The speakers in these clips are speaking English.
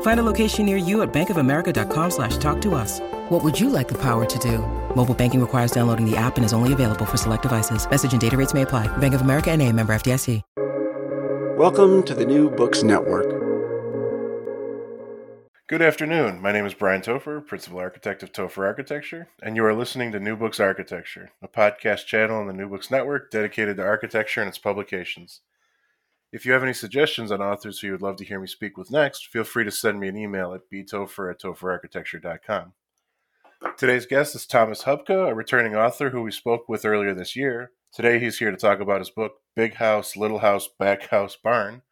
Find a location near you at bankofamerica.com slash talk to us. What would you like the power to do? Mobile banking requires downloading the app and is only available for select devices. Message and data rates may apply. Bank of America and a member FDIC. Welcome to the New Books Network. Good afternoon. My name is Brian Topher, Principal Architect of Topher Architecture, and you are listening to New Books Architecture, a podcast channel on the New Books Network dedicated to architecture and its publications. If you have any suggestions on authors who you would love to hear me speak with next, feel free to send me an email at btopher at topherarchitecture.com. Today's guest is Thomas Hubka, a returning author who we spoke with earlier this year. Today he's here to talk about his book, Big House, Little House, Back House, Barn.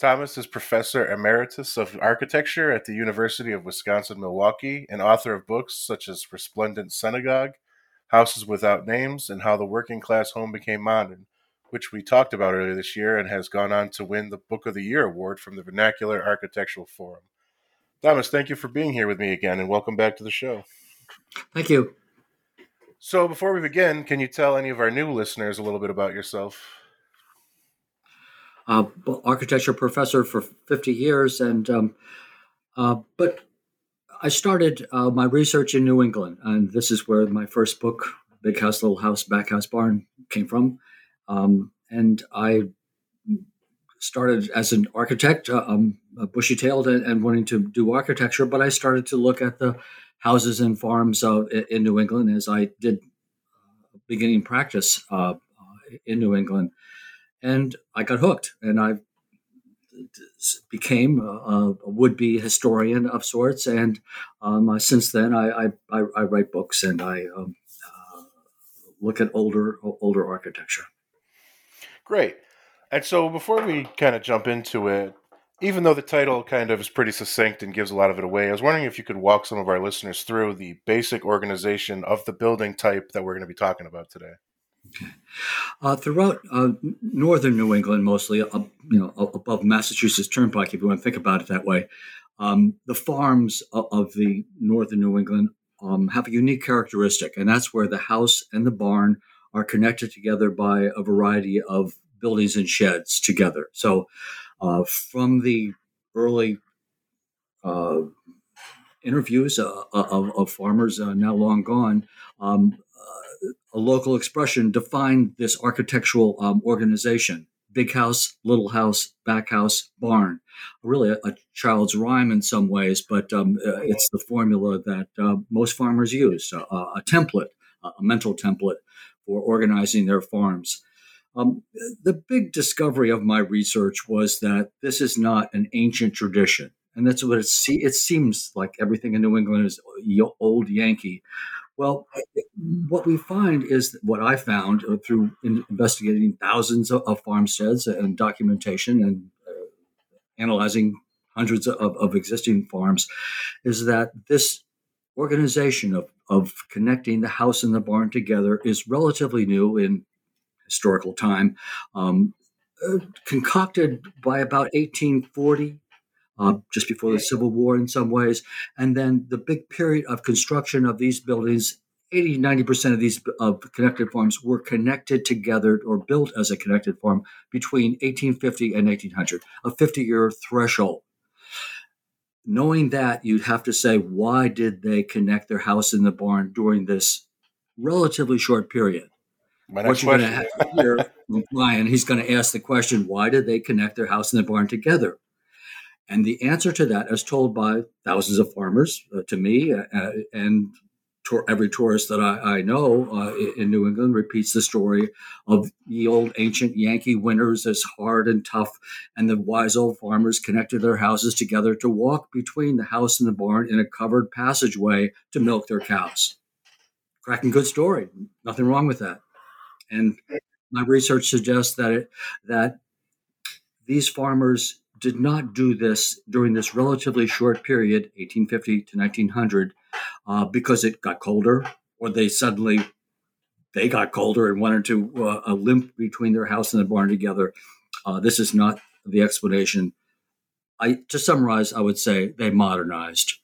Thomas is Professor Emeritus of Architecture at the University of Wisconsin Milwaukee and author of books such as Resplendent Synagogue, Houses Without Names, and How the Working Class Home Became Modern, which we talked about earlier this year and has gone on to win the Book of the Year award from the Vernacular Architectural Forum. Thomas, thank you for being here with me again and welcome back to the show. Thank you. So, before we begin, can you tell any of our new listeners a little bit about yourself? Uh, architecture professor for 50 years, and um, uh, but I started uh, my research in New England, and this is where my first book, Big House, Little House, Back House, Barn, came from. Um, and I started as an architect, uh, um, bushy tailed and, and, wanting to do architecture, but I started to look at the houses and farms uh, in New England as I did uh, beginning practice uh, in New England. And I got hooked, and I became a, a would-be historian of sorts. And um, since then, I, I, I, write books and I um, uh, look at older older architecture. Great. And so, before we kind of jump into it, even though the title kind of is pretty succinct and gives a lot of it away, I was wondering if you could walk some of our listeners through the basic organization of the building type that we're going to be talking about today. Okay. Uh, throughout uh, northern New England, mostly uh, you know above Massachusetts Turnpike, if you want to think about it that way, um, the farms of, of, the northern New England um, have a unique characteristic, and that's where the house and the barn are connected together by a variety of buildings and sheds together. So uh, from the early uh, interviews uh, of, of, farmers uh, now long gone, um, uh, a local expression defined this architectural um, organization big house, little house, back house, barn. Really a, a child's rhyme in some ways, but um, uh, it's the formula that uh, most farmers use a, a template, a mental template for organizing their farms. Um, the big discovery of my research was that this is not an ancient tradition. And that's what it, se- it seems like everything in New England is old Yankee. Well, what we find is what I found uh, through investigating thousands of, of farmsteads and documentation and uh, analyzing hundreds of, of existing farms is that this organization of, of connecting the house and the barn together is relatively new in historical time, um, uh, concocted by about 1840, uh, just before the Civil War in some ways. And then the big period of construction of these buildings 80 90% of these uh, connected farms were connected together or built as a connected farm between 1850 and 1800 a 50 year threshold knowing that, you'd have to say, why did they connect their house and the barn during this relatively short period? My next what you're going to have here from Brian, he's going to ask the question, why did they connect their house and the barn together? And the answer to that, as told by thousands of farmers uh, to me uh, uh and every tourist that I, I know uh, in New England, repeats the story of the old ancient Yankee winters as hard and tough, and the wise old farmers connected their houses together to walk between the house and the barn in a covered passageway to milk their cows. Cracking good story. Nothing wrong with that. And my research suggests that it, that these farmers did not do this during this relatively short period, 1850 to 1900, uh, because it got colder, or they suddenly they got colder and wanted to uh, limp between their house and the barn together. Uh, this is not the explanation. I to summarize, I would say they modernized.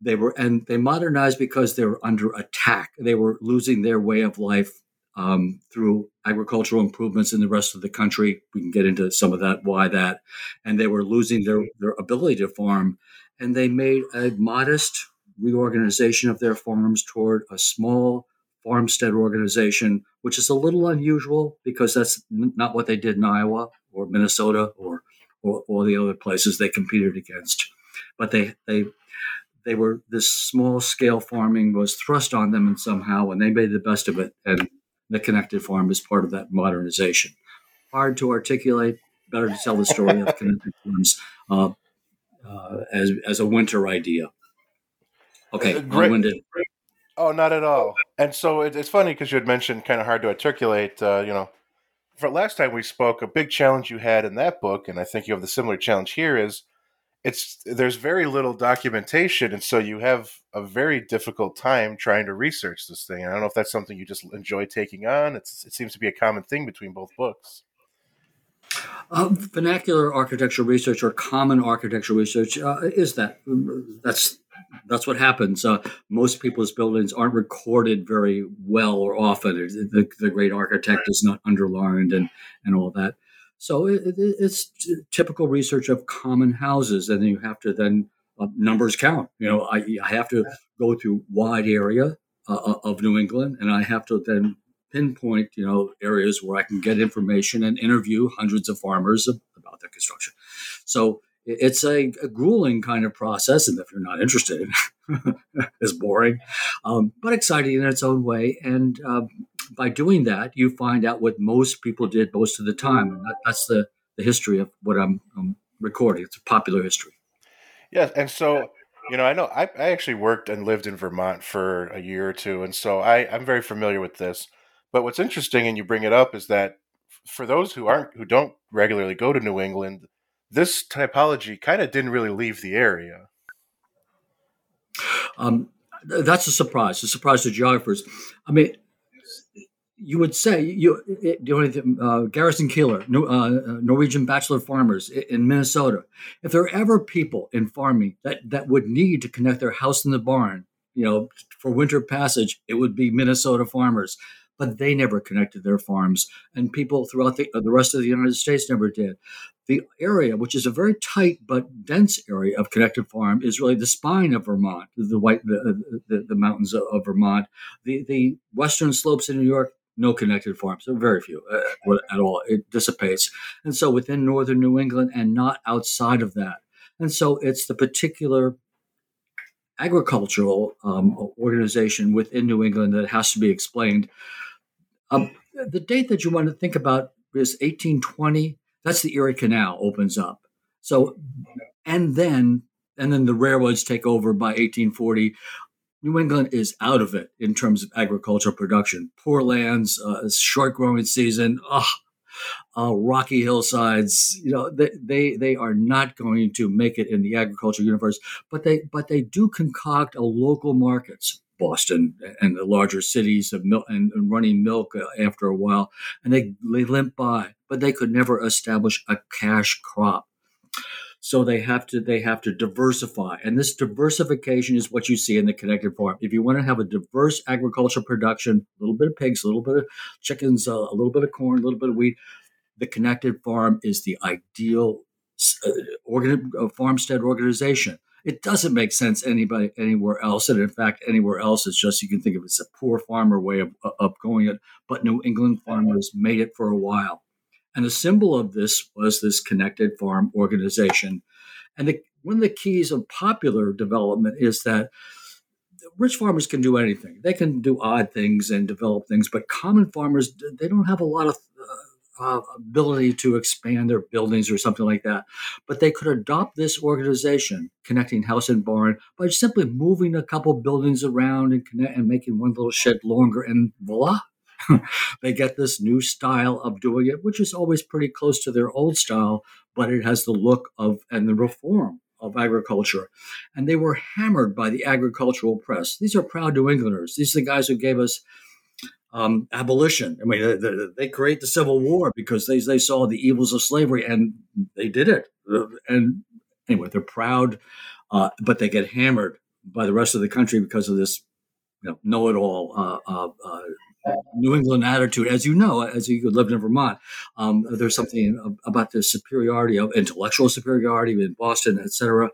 They were and they modernized because they were under attack. They were losing their way of life um, through agricultural improvements in the rest of the country. We can get into some of that, why that. And they were losing their, their ability to farm. And they made a modest reorganization of their farms toward a small farmstead organization, which is a little unusual because that's not what they did in Iowa or Minnesota or, or, or the other places they competed against. But they, they they were this small scale farming was thrust on them and somehow and they made the best of it and the connected farm is part of that modernization. Hard to articulate, better to tell the story of connected farms uh, uh, as, as a winter idea. Okay, long-winded. Oh, not at all. And so it, it's funny because you had mentioned kind of hard to articulate. Uh, you know, for last time we spoke, a big challenge you had in that book, and I think you have the similar challenge here, is it's there's very little documentation, and so you have a very difficult time trying to research this thing. I don't know if that's something you just enjoy taking on. It's, it seems to be a common thing between both books. Uh, vernacular architecture research or common architecture research uh, is that that's that's what happens. Uh, most people's buildings aren't recorded very well or often. The, the great architect is not underlined and and all that. So it, it, it's typical research of common houses, and then you have to then uh, numbers count. You know, I, I have to go through wide area uh, uh, of New England, and I have to then pinpoint, you know, areas where I can get information and interview hundreds of farmers about their construction. So it's a, a grueling kind of process, and if you're not interested, it's boring, um, but exciting in its own way. And uh, by doing that, you find out what most people did most of the time, and that, that's the the history of what I'm, I'm recording. It's a popular history. Yes, and so you know, I know I, I actually worked and lived in Vermont for a year or two, and so I, I'm very familiar with this. But what's interesting, and you bring it up, is that for those who aren't who don't regularly go to New England, this typology kind of didn't really leave the area. Um, that's a surprise. A surprise to geographers. I mean, you would say you, you know, uh, Garrison Keillor, uh, Norwegian bachelor farmers in Minnesota. If there are ever people in farming that that would need to connect their house and the barn, you know, for winter passage, it would be Minnesota farmers. But they never connected their farms, and people throughout the uh, the rest of the United States never did. The area, which is a very tight but dense area of connected farm, is really the spine of Vermont, the white the, uh, the, the mountains of Vermont, the the western slopes in New York no connected farms. Are very few uh, at all. It dissipates. And so within northern New England and not outside of that. And so it's the particular agricultural um, organization within New England that has to be explained. Um, the date that you want to think about is 1820. That's the Erie Canal opens up. So, and then and then the railroads take over by 1840. New England is out of it in terms of agricultural production. Poor lands, uh, short growing season, uh, rocky hillsides. You know, they, they they are not going to make it in the agricultural universe. But they but they do concoct a local markets. Boston and the larger cities of milk and, running milk uh, after a while, and they, they limp by, but they could never establish a cash crop. So they have to they have to diversify, and this diversification is what you see in the connected farm. If you want to have a diverse agricultural production, a little bit of pigs, a little bit of chickens, uh, a little bit of corn, a little bit of wheat, the connected farm is the ideal uh, organ, uh, farmstead organization. It doesn't make sense anybody anywhere else, and in fact, anywhere else it's just you can think of it as a poor farmer way of of going it. But New England farmers made it for a while, and the symbol of this was this connected farm organization. And the, one of the keys of popular development is that rich farmers can do anything. They can do odd things and develop things, but common farmers they don't have a lot of uh, uh, ability to expand their buildings or something like that. But they could adopt this organization, connecting house and barn, by simply moving a couple buildings around and connect and making one little shed longer, and voila. they get this new style of doing it, which is always pretty close to their old style, but it has the look of and the reform of agriculture. And they were hammered by the agricultural press. These are proud New Englanders. These are the guys who gave us um, abolition. I mean, they, they, they create the Civil War because they, they saw the evils of slavery and they did it. And anyway, they're proud, uh, but they get hammered by the rest of the country because of this you know, know-it-all uh, uh, uh New England attitude, as you know, as you lived in Vermont, um, there's something about the superiority of intellectual superiority in Boston, etc.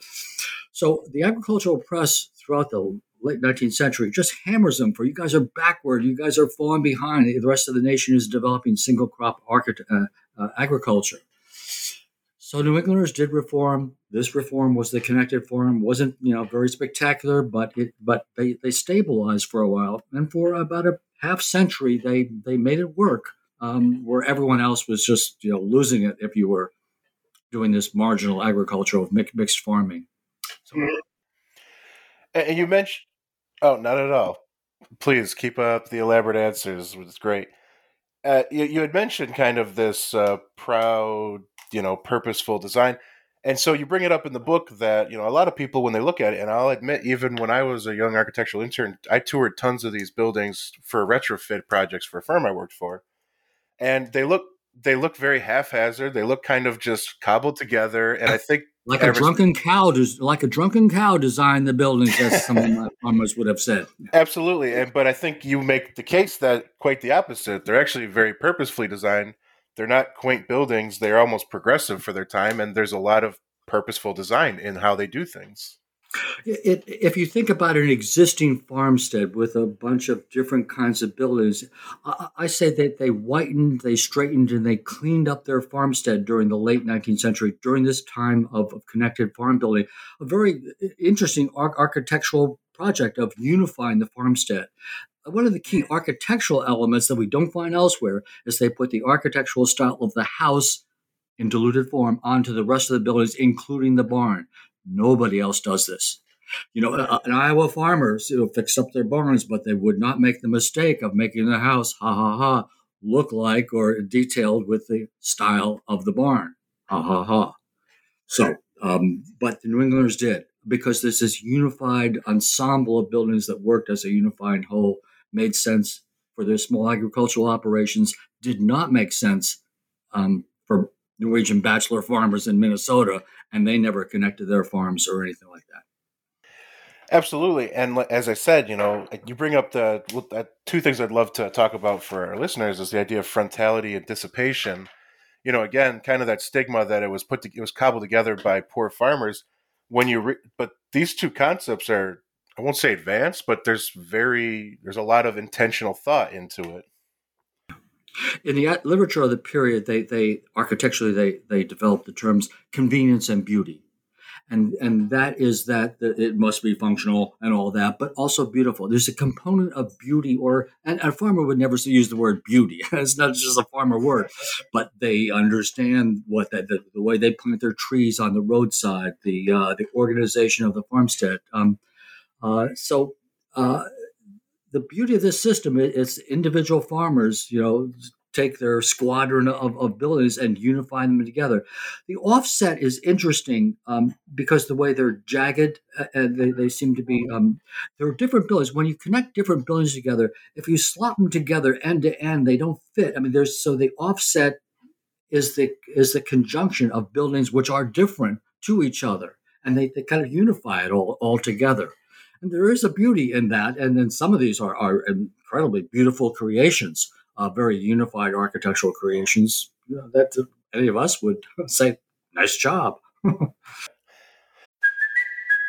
So the agricultural press throughout the late 19th century just hammers them for you guys are backward, you guys are falling behind. The rest of the nation is developing single crop uh, uh, agriculture. So New Englanders did reform. This reform was the connected farm. wasn't you know very spectacular, but it but they they stabilized for a while, and for about a half century they they made it work. Um, where everyone else was just you know losing it if you were doing this marginal agriculture of mixed farming. So, mm-hmm. and you mentioned, oh, not at all. Please keep up the elaborate answers. It's great. Uh, you, you, had mentioned kind of this uh, proud you know purposeful design and so you bring it up in the book that you know a lot of people when they look at it and i'll admit even when i was a young architectural intern i toured tons of these buildings for retrofit projects for a firm i worked for and they look they look very haphazard they look kind of just cobbled together and i think like a drunken cow does like a drunken cow designed the buildings as some of my farmers would have said absolutely and but i think you make the case that quite the opposite they're actually very purposefully designed they're not quaint buildings. They're almost progressive for their time, and there's a lot of purposeful design in how they do things. It, if you think about an existing farmstead with a bunch of different kinds of buildings, I, I, say that they whitened, they straightened, and they cleaned up their farmstead during the late 19th century, during this time of, of connected farm building. A very uh, interesting ar- architectural project of unifying the farmstead one of the key architectural elements that we don't find elsewhere is they put the architectural style of the house in diluted form onto the rest of the buildings, including the barn. Nobody else does this. You know, uh, in Iowa farmers you know, fix up their barns, but they would not make the mistake of making the house, ha ha ha, look like or detailed with the style of the barn, ha ha ha. So, um, but the New Englanders did because there's this unified ensemble of buildings that worked as a unified whole made sense for their small agricultural operations, did not make sense um, for Norwegian bachelor farmers in Minnesota, and they never connected their farms or anything like that. Absolutely, and as I said, you know, you bring up the two things I'd love to talk about for our listeners is the idea of frontality and dissipation. You know, again, kind of that stigma that it was put to, it was cobbled together by poor farmers. When you, re- but these two concepts are I won't say advanced, but there's very there's a lot of intentional thought into it. In the literature of the period, they they architecturally they they developed the terms convenience and beauty, and and that is that it must be functional and all that, but also beautiful. There's a component of beauty, or and a farmer would never use the word beauty. it's not just a farmer word, but they understand what that the, the way they plant their trees on the roadside, the uh, the organization of the farmstead. Um, uh, so uh, the beauty of this system is individual farmers, you know, take their squadron of, of buildings and unify them together. The offset is interesting um, because the way they're jagged and they, they seem to be, um, there are different buildings. When you connect different buildings together, if you slop them together end to end, they don't fit. I mean, there's so the offset is the is the conjunction of buildings which are different to each other, and they, they kind of unify it all all together. And there is a beauty in that. And then some of these are, are incredibly beautiful creations, uh, very unified architectural creations you know, that any of us would say, nice job.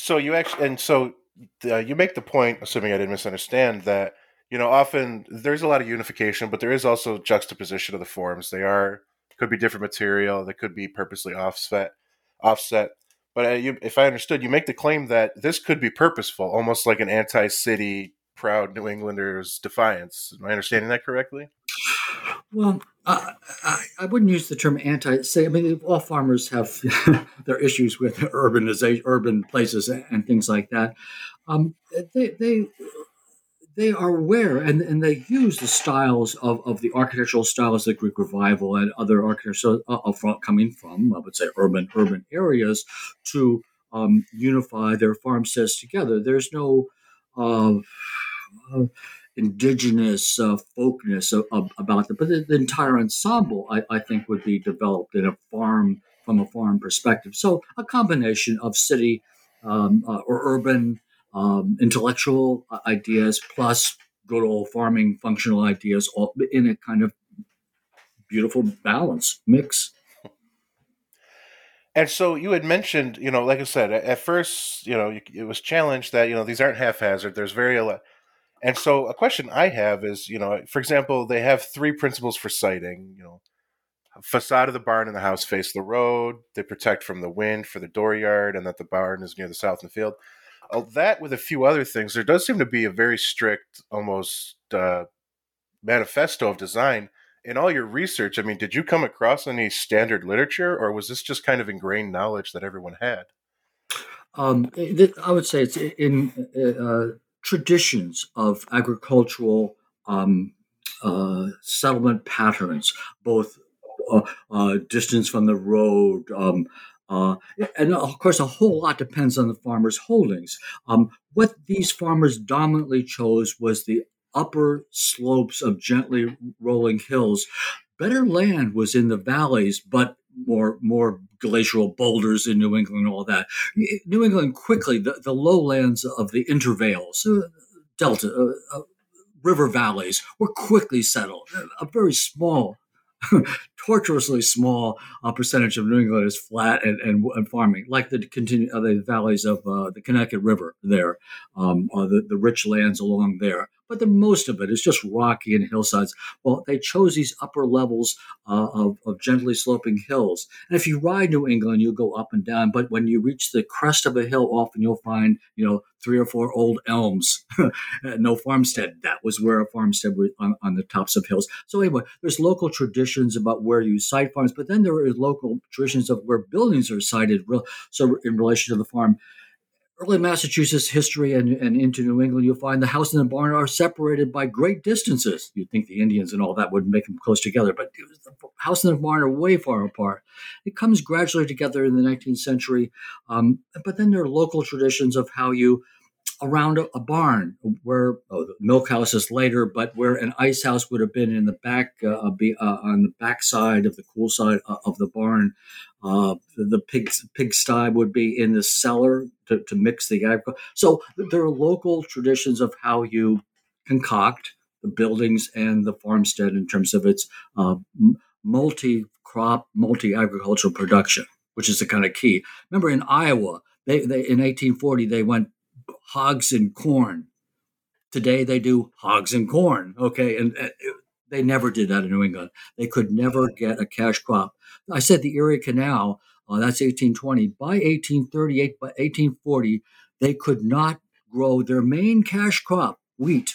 so you actually, and so uh, you make the point, assuming I didn't misunderstand, that you know often there's a lot of unification, but there is also juxtaposition of the forms. They are could be different material. They could be purposely offset, offset. But uh, you, if I understood, you make the claim that this could be purposeful, almost like an anti-city proud New Englanders defiance. Am I understanding that correctly? Well, I, I, wouldn't use the term anti. Say, I mean, all farmers have their issues with urbanization, urban places, and things like that. Um, they, they they are aware and, and they use the styles of, of the architectural styles the Greek revival and other architecture coming from, I would say, urban urban areas to um, unify their farmsteads together. There's no uh, uh, indigenous uh, folkness of, of, about them. But the, the entire ensemble, I, I, think, would be developed in a farm from a farm perspective. So a combination of city um, uh, or urban um, intellectual ideas plus good old farming functional ideas, all in a kind of beautiful balance mix. And so you had mentioned, you know, like I said, at first, you know, it was challenged that you know these aren't haphazard. There's very and so a question I have is, you know, for example, they have three principles for siting, you know, facade of the barn and the house face the road, they protect from the wind for the dooryard and that the barn is near the south the field. Uh, that with a few other things, there does seem to be a very strict, almost uh, manifesto of design. In all your research, I mean, did you come across any standard literature, or was this just kind of ingrained knowledge that everyone had? Um, I would say it's in uh, traditions of agricultural um, uh, settlement patterns, both uh, uh, distance from the road, um, uh, and of course, a whole lot depends on the farmer's holdings. Um, what these farmers dominantly chose was the upper slopes of gently rolling hills. Better land was in the valleys, but more more glacial boulders in New England and all that. New England quickly, the, the lowlands of the intervales, uh, delta, uh, uh, river valleys were quickly settled. A very small tortuously small uh, percentage of New England is flat and, and, and farming, like the continue uh, the valleys of uh, the Connecticut River there, um, the, the rich lands along there but the most of it is just rocky and hillsides. Well, they chose these upper levels uh, of, of gently sloping hills. And if you ride New England, you'll go up and down. But when you reach the crest of a hill, often you'll find, you know, three or four old elms, no farmstead. That was where a farmstead was on, on, the tops of hills. So anyway, there's local traditions about where you site farms, but then there are local traditions of where buildings are sited. So in relation to the farm, early Massachusetts history and, and into New England, you'll find the house and the barn are separated by great distances. You'd think the Indians and all that would make them close together, but the house and the barn are way far apart. It comes gradually together in the 19th century, um, but then there are local traditions of how you around a, a barn where oh, the milk house is later, but where an ice house would have been in the back, uh, be, uh, on the back side of the cool side uh, of the barn. Uh, the, the pig would be in the cellar to, to mix the agriculture. So there are local traditions of how you concoct the buildings and the farmstead in terms of its uh, multi crop, multi agricultural production, which is the kind of key. Remember in Iowa, they, they in 1840 they went hogs and corn. Today they do hogs and corn. Okay, and, and they never did that in New England. They could never get a cash crop. I said the Erie Canal. Uh, that's 1820. By 1838, by 1840, they could not grow their main cash crop, wheat.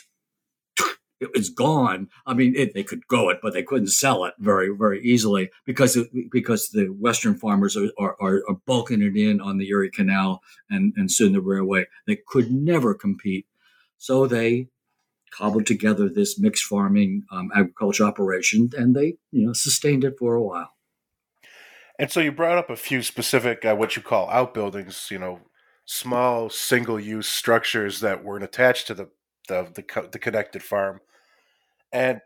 It was gone. I mean, it, they could grow it, but they couldn't sell it very, very easily because it, because the Western farmers are, are, are bulking it in on the Erie Canal and, and soon the railway. They could never compete. So they cobbled together this mixed farming um, agriculture operation, and they you know sustained it for a while. And so you brought up a few specific uh, what you call outbuildings, you know, small single use structures that weren't attached to the the the, the connected farm, and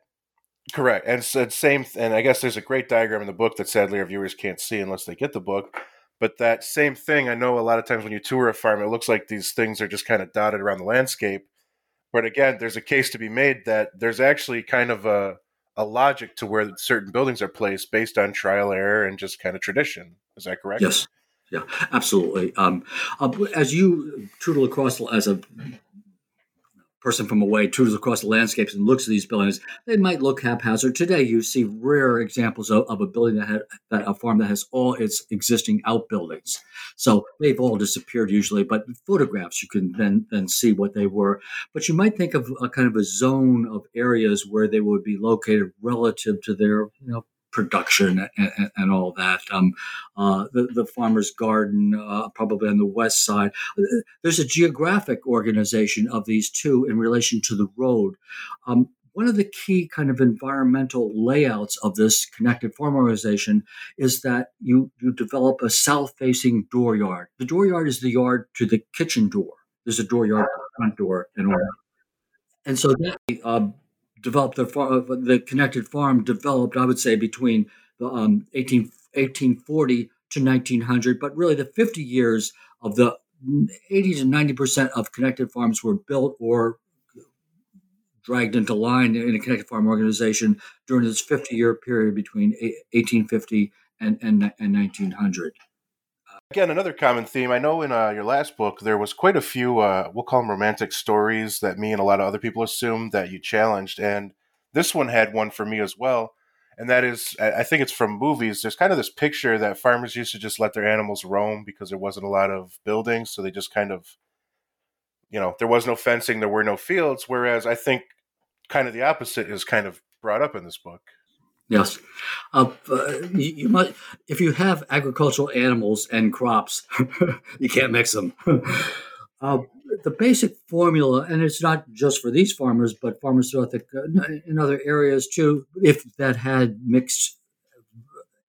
correct, and same. And I guess there's a great diagram in the book that sadly our viewers can't see unless they get the book. But that same thing, I know a lot of times when you tour a farm, it looks like these things are just kind of dotted around the landscape. But again, there's a case to be made that there's actually kind of a a logic to where certain buildings are placed based on trial error and just kind of tradition. Is that correct? Yes. Yeah, absolutely. Um, uh, as you tootle across as a person from away tours across the landscapes and looks at these buildings, they might look haphazard. Today, you see rare examples of, of a building that had that a farm that has all its existing outbuildings. So they've all disappeared usually, but photographs you can then then see what they were. But you might think of a kind of a zone of areas where they would be located relative to their you know production and, and, all that. Um, uh, the, the farmer's garden, uh, probably on the west side. There's a geographic organization of these two in relation to the road. Um, one of the key kind of environmental layouts of this connected farm organization is that you, you develop a south facing dooryard. The dooryard is the yard to the kitchen door. There's a dooryard, front door, all. And so that uh, developed the the connected farm developed i would say between the um, 18, 1840 to 1900 but really the 50 years of the 80 to 90 percent of connected farms were built or dragged into line in a connected farm organization during this 50 year period between 1850 and, and, and 1900 Again, another common theme. I know in uh, your last book there was quite a few, uh, we'll call them romantic stories that me and a lot of other people assumed that you challenged, and this one had one for me as well. And that is, I think it's from movies. There's kind of this picture that farmers used to just let their animals roam because there wasn't a lot of buildings, so they just kind of, you know, there was no fencing, there were no fields. Whereas I think kind of the opposite is kind of brought up in this book. Yes, uh, uh, you, you might if you have agricultural animals and crops, you can't mix them. uh, the basic formula, and it's not just for these farmers, but farmers throughout the in other areas too. If that had mixed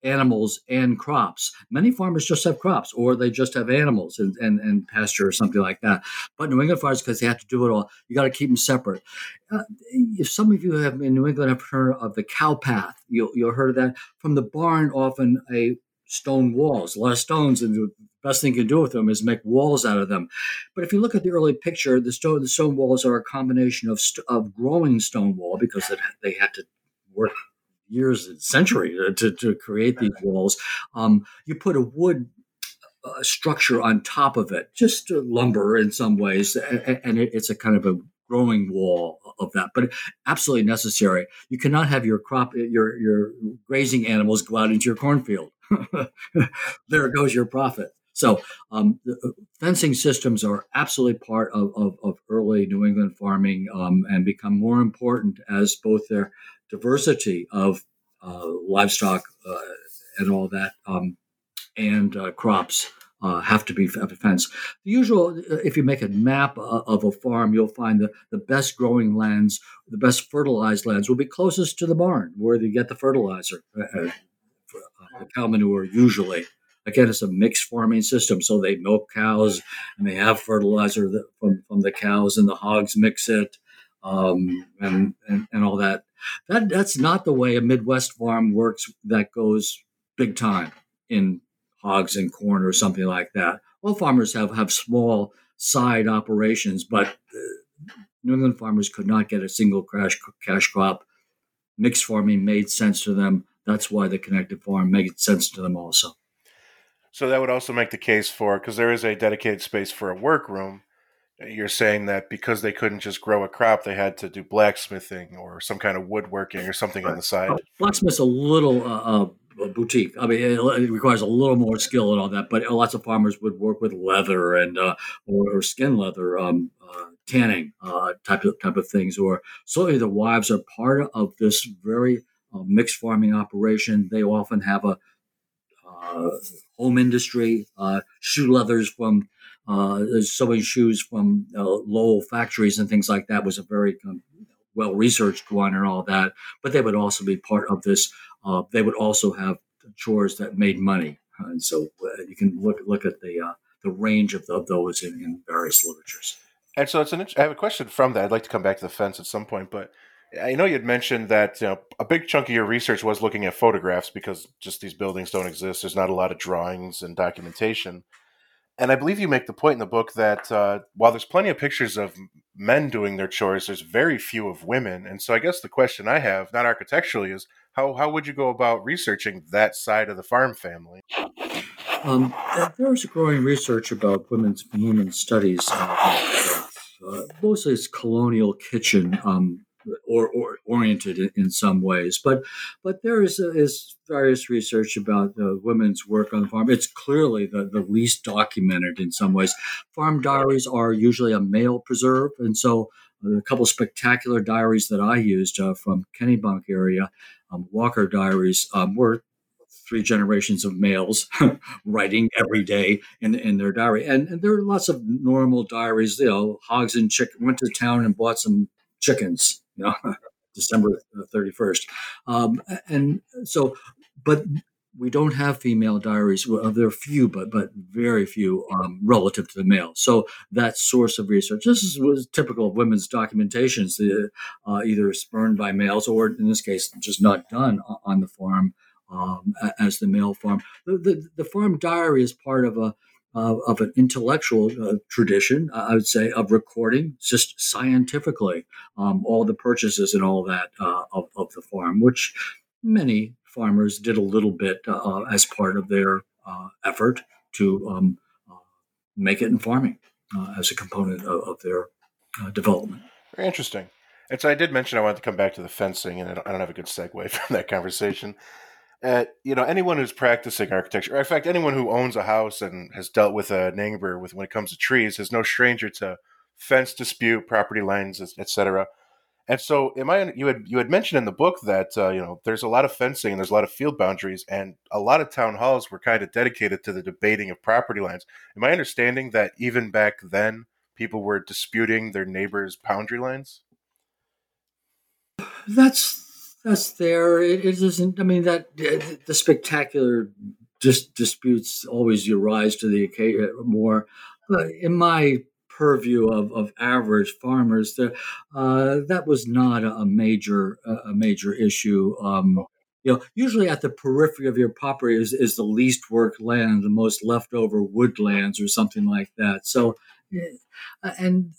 animals and crops. Many farmers just have crops or they just have animals and, and, and pasture or something like that. But New England farmers, because they have to do it all, you got to keep them separate. Uh, if some of you have in New England have heard of the cow path, you'll, you'll heard of that. From the barn, often a stone walls, a lot of stones, and the best thing you can do with them is make walls out of them. But if you look at the early picture, the stone the stone walls are a combination of st- of growing stone wall because it, they had to work years and century to, to create these walls. Um, you put a wood uh, structure on top of it, just lumber in some ways, and, and it, it's a kind of a growing wall of that, but absolutely necessary. You cannot have your crop, your your grazing animals go out into your cornfield. there goes your profit. So, um, uh, fencing systems are absolutely part of, of, of early New England farming um, and become more important as both their diversity of uh, livestock uh, and all that, um, and uh, crops. Uh, have to be fenced. The usual, uh, if you make a map of a farm, you'll find that the best growing lands, the best fertilized lands, will be closest to the barn where you get the fertilizer, the cow manure usually. Again, it's a mixed farming system, so they milk cows and they have fertilizer from, from the cows, and the hogs mix it um, and, and, and all that. That that's not the way a Midwest farm works. That goes big time in hogs and corn or something like that. All farmers have have small side operations, but New England farmers could not get a single cash crop. Mixed farming made sense to them. That's why the connected farm makes sense to them also. So that would also make the case for because there is a dedicated space for a workroom you're saying that because they couldn't just grow a crop, they had to do blacksmithing or some kind of woodworking or something on the side. Blacksmith's a little uh, uh, boutique. I mean, it, requires a little more skill and all that. But lots of farmers would work with leather and uh, or, or, skin leather, um, uh, tanning uh, type of type of things. Or certainly the wives are part of this very uh, mixed farming operation. They often have a home industry, shoe leathers from uh, sewing shoes from uh, Lowell factories and things like that was a very um, well researched one and all that. But they would also be part of this. Uh, they would also have chores that made money, and so uh, you can look look at the uh, the range of, of those in, in various literatures. And so it's an. I have a question from that. I'd like to come back to the fence at some point, but I know you'd mentioned that you know a big chunk of your research was looking at photographs because just these buildings don't exist. There's not a lot of drawings and documentation. And I believe you make the point in the book that uh, while there's plenty of pictures of men doing their chores, there's very few of women. And so I guess the question I have, not architecturally, is how how would you go about researching that side of the farm family? Um, there's growing research about women's women's studies. Uh, uh, mostly it's colonial kitchen um, or, or, oriented in, in, some ways, but but there is uh, is various research about uh, women's work on the farm. It's clearly the, the least documented in some ways. Farm diaries are usually a male preserve, and so a couple spectacular diaries that I used uh, from Kennebunk area, um, Walker diaries, um, were three generations of males writing every day in, in their diary. And, and, there are lots of normal diaries, you know, hogs and chicken, went to town and bought some chickens, you know, December 31st. Um, and so, but we don't have female diaries. Well, there are few, but but very few um, relative to the male. So that source of research. This is, was typical of women's documentations, uh, either spurned by males or, in this case, just not done on the farm um, as the male farm. The, the, the, farm diary is part of a uh, of an intellectual uh, tradition, I would say, of recording just scientifically um, all the purchases and all that uh, of, of, the farm, which many farmers did a little bit uh, as part of their uh, effort to um, uh, make it in farming as a component of, of their development. Very interesting. And so I did mention I wanted to come back to the fencing, and I don't, I don't have a good segue from that conversation uh, you know, anyone who's practicing architecture, in fact, anyone who owns a house and has dealt with a neighbor with when it comes to trees is no stranger to fence dispute, property lines, etc. And so, am I? You had you had mentioned in the book that uh, you know there's a lot of fencing and there's a lot of field boundaries, and a lot of town halls were kind of dedicated to the debating of property lines. Am I understanding that even back then people were disputing their neighbors' boundary lines? That's that's there. It, it isn't. I mean, that the spectacular dis- disputes always rise to the occasion more. But in my purview of, of average farmers, the, uh, that was not a, major a major issue. Um, you know, usually at the periphery of your property is, is the least worked land, the most leftover woodlands or something like that. So, and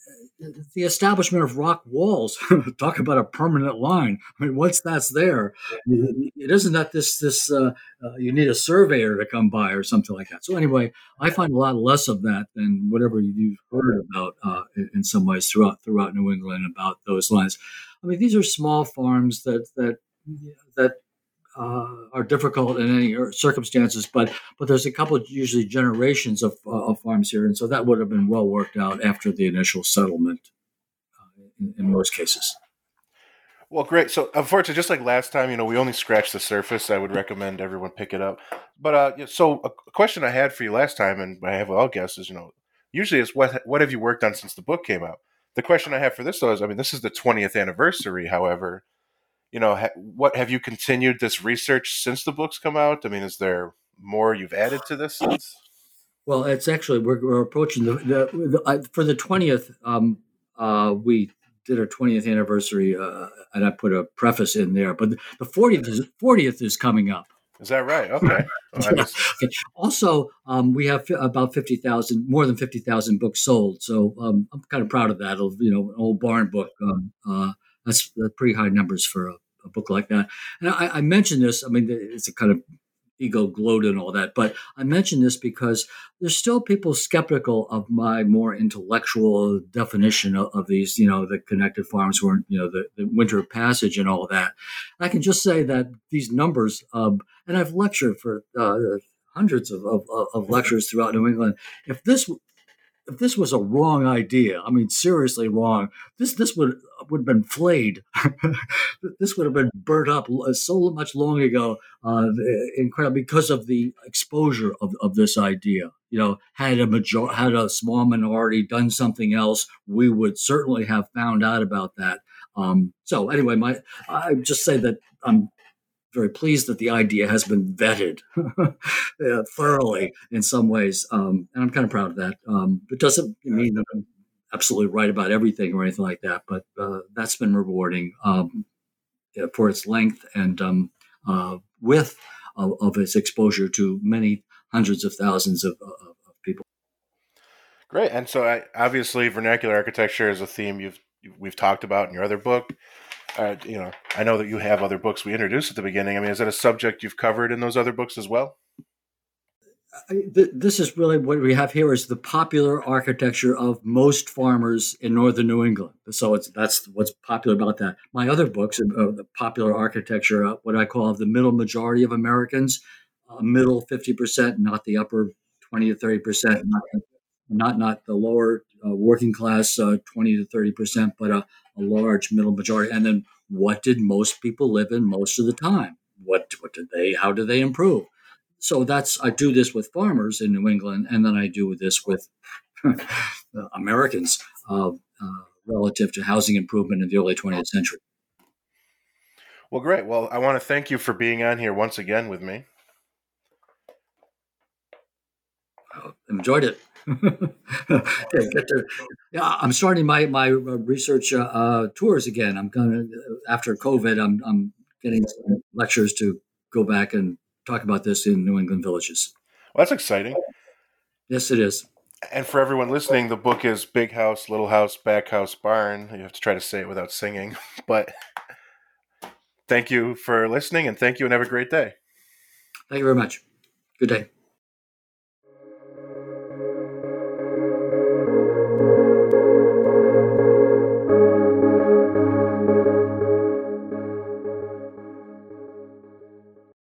the establishment of rock walls. Talk about a permanent line. I mean, once that's there, it isn't that this this uh, uh, you need a surveyor to come by or something like that. So anyway, I find a lot less of that than whatever you've heard about uh, in some ways throughout throughout New England about those lines. I mean, these are small farms that that that uh, are difficult in any circumstances, but but there's a couple usually generations of, uh, of farms here, and so that would have been well worked out after the initial settlement uh, in, in, most cases. Well, great. So, unfortunately, just like last time, you know, we only scratched the surface. I would recommend everyone pick it up. But uh, so a question I had for you last time, and I have all guests is, you know, usually is what what have you worked on since the book came out? The question I have for this though is, I mean, this is the 20th anniversary. However, you know, ha- what have you continued this research since the books come out? I mean, is there more you've added to this since? Well, it's actually we're, we're approaching the, the, the uh, for the twentieth. Um, uh, we did our twentieth anniversary, uh, and I put a preface in there. But the fortieth is fortieth is coming up. Is that right? Okay. Well, yeah. okay. Also, um, we have about fifty thousand, more than fifty thousand books sold. So um, I'm kind of proud of that. Of you know, an old barn book. Um, uh, that's, that's pretty high numbers for a, a book like that. And I, I mentioned this. I mean, it's a kind of ego gloat and all that. But I mention this because there's still people skeptical of my more intellectual definition of, of these, you know, the connected farms were, you know, the, the, winter passage and all that. I can just say that these numbers, um, and I've lectured for uh, hundreds of, of, of, lectures throughout New England. If this if this was a wrong idea, I mean, seriously wrong, this this would would have been flayed. this would have been burnt up so much long ago. Uh, incredible because of the exposure of, of this idea. You know, had a major had a small minority done something else, we would certainly have found out about that. Um, so anyway, my I just say that I'm very pleased that the idea has been vetted uh, thoroughly in some ways, um, and I'm kind of proud of that. Um, it doesn't mean that I'm absolutely right about everything or anything like that, but uh, that's been rewarding um, for its length and um, uh, width of, of, its exposure to many hundreds of thousands of, of, of people. Great, and so I, obviously, vernacular architecture is a theme you've we've talked about in your other book. Uh, you know, I know that you have other books we introduced at the beginning. I mean, is that a subject you've covered in those other books as well? this is really what we have here is the popular architecture of most farmers in northern New England. So it's that's what's popular about that. My other books are the popular architecture, uh, what I call the middle majority of Americans, uh, middle fifty percent, not the upper twenty to thirty percent, not not not the lower uh, working class uh, twenty to thirty percent, but a, large middle majority. And then what did most people live in most of the time? What what did they? How did they improve? so that's I do this with farmers in New England, and then I do this with Americans uh, uh, relative to housing improvement in the early 20th century. Well, great. Well, I want to thank you for being on here once again with me. I enjoyed it. to, yeah, I'm starting my my research uh, uh, tours again. I'm gonna after COVID. I'm I'm getting lectures to go back and talk about this in New England villages. Well, that's exciting. Yes, it is. And for everyone listening, the book is Big House, Little House, Back House, Barn. You have to try to say it without singing. But thank you for listening, and thank you, and have a great day. Thank you very much. Good day.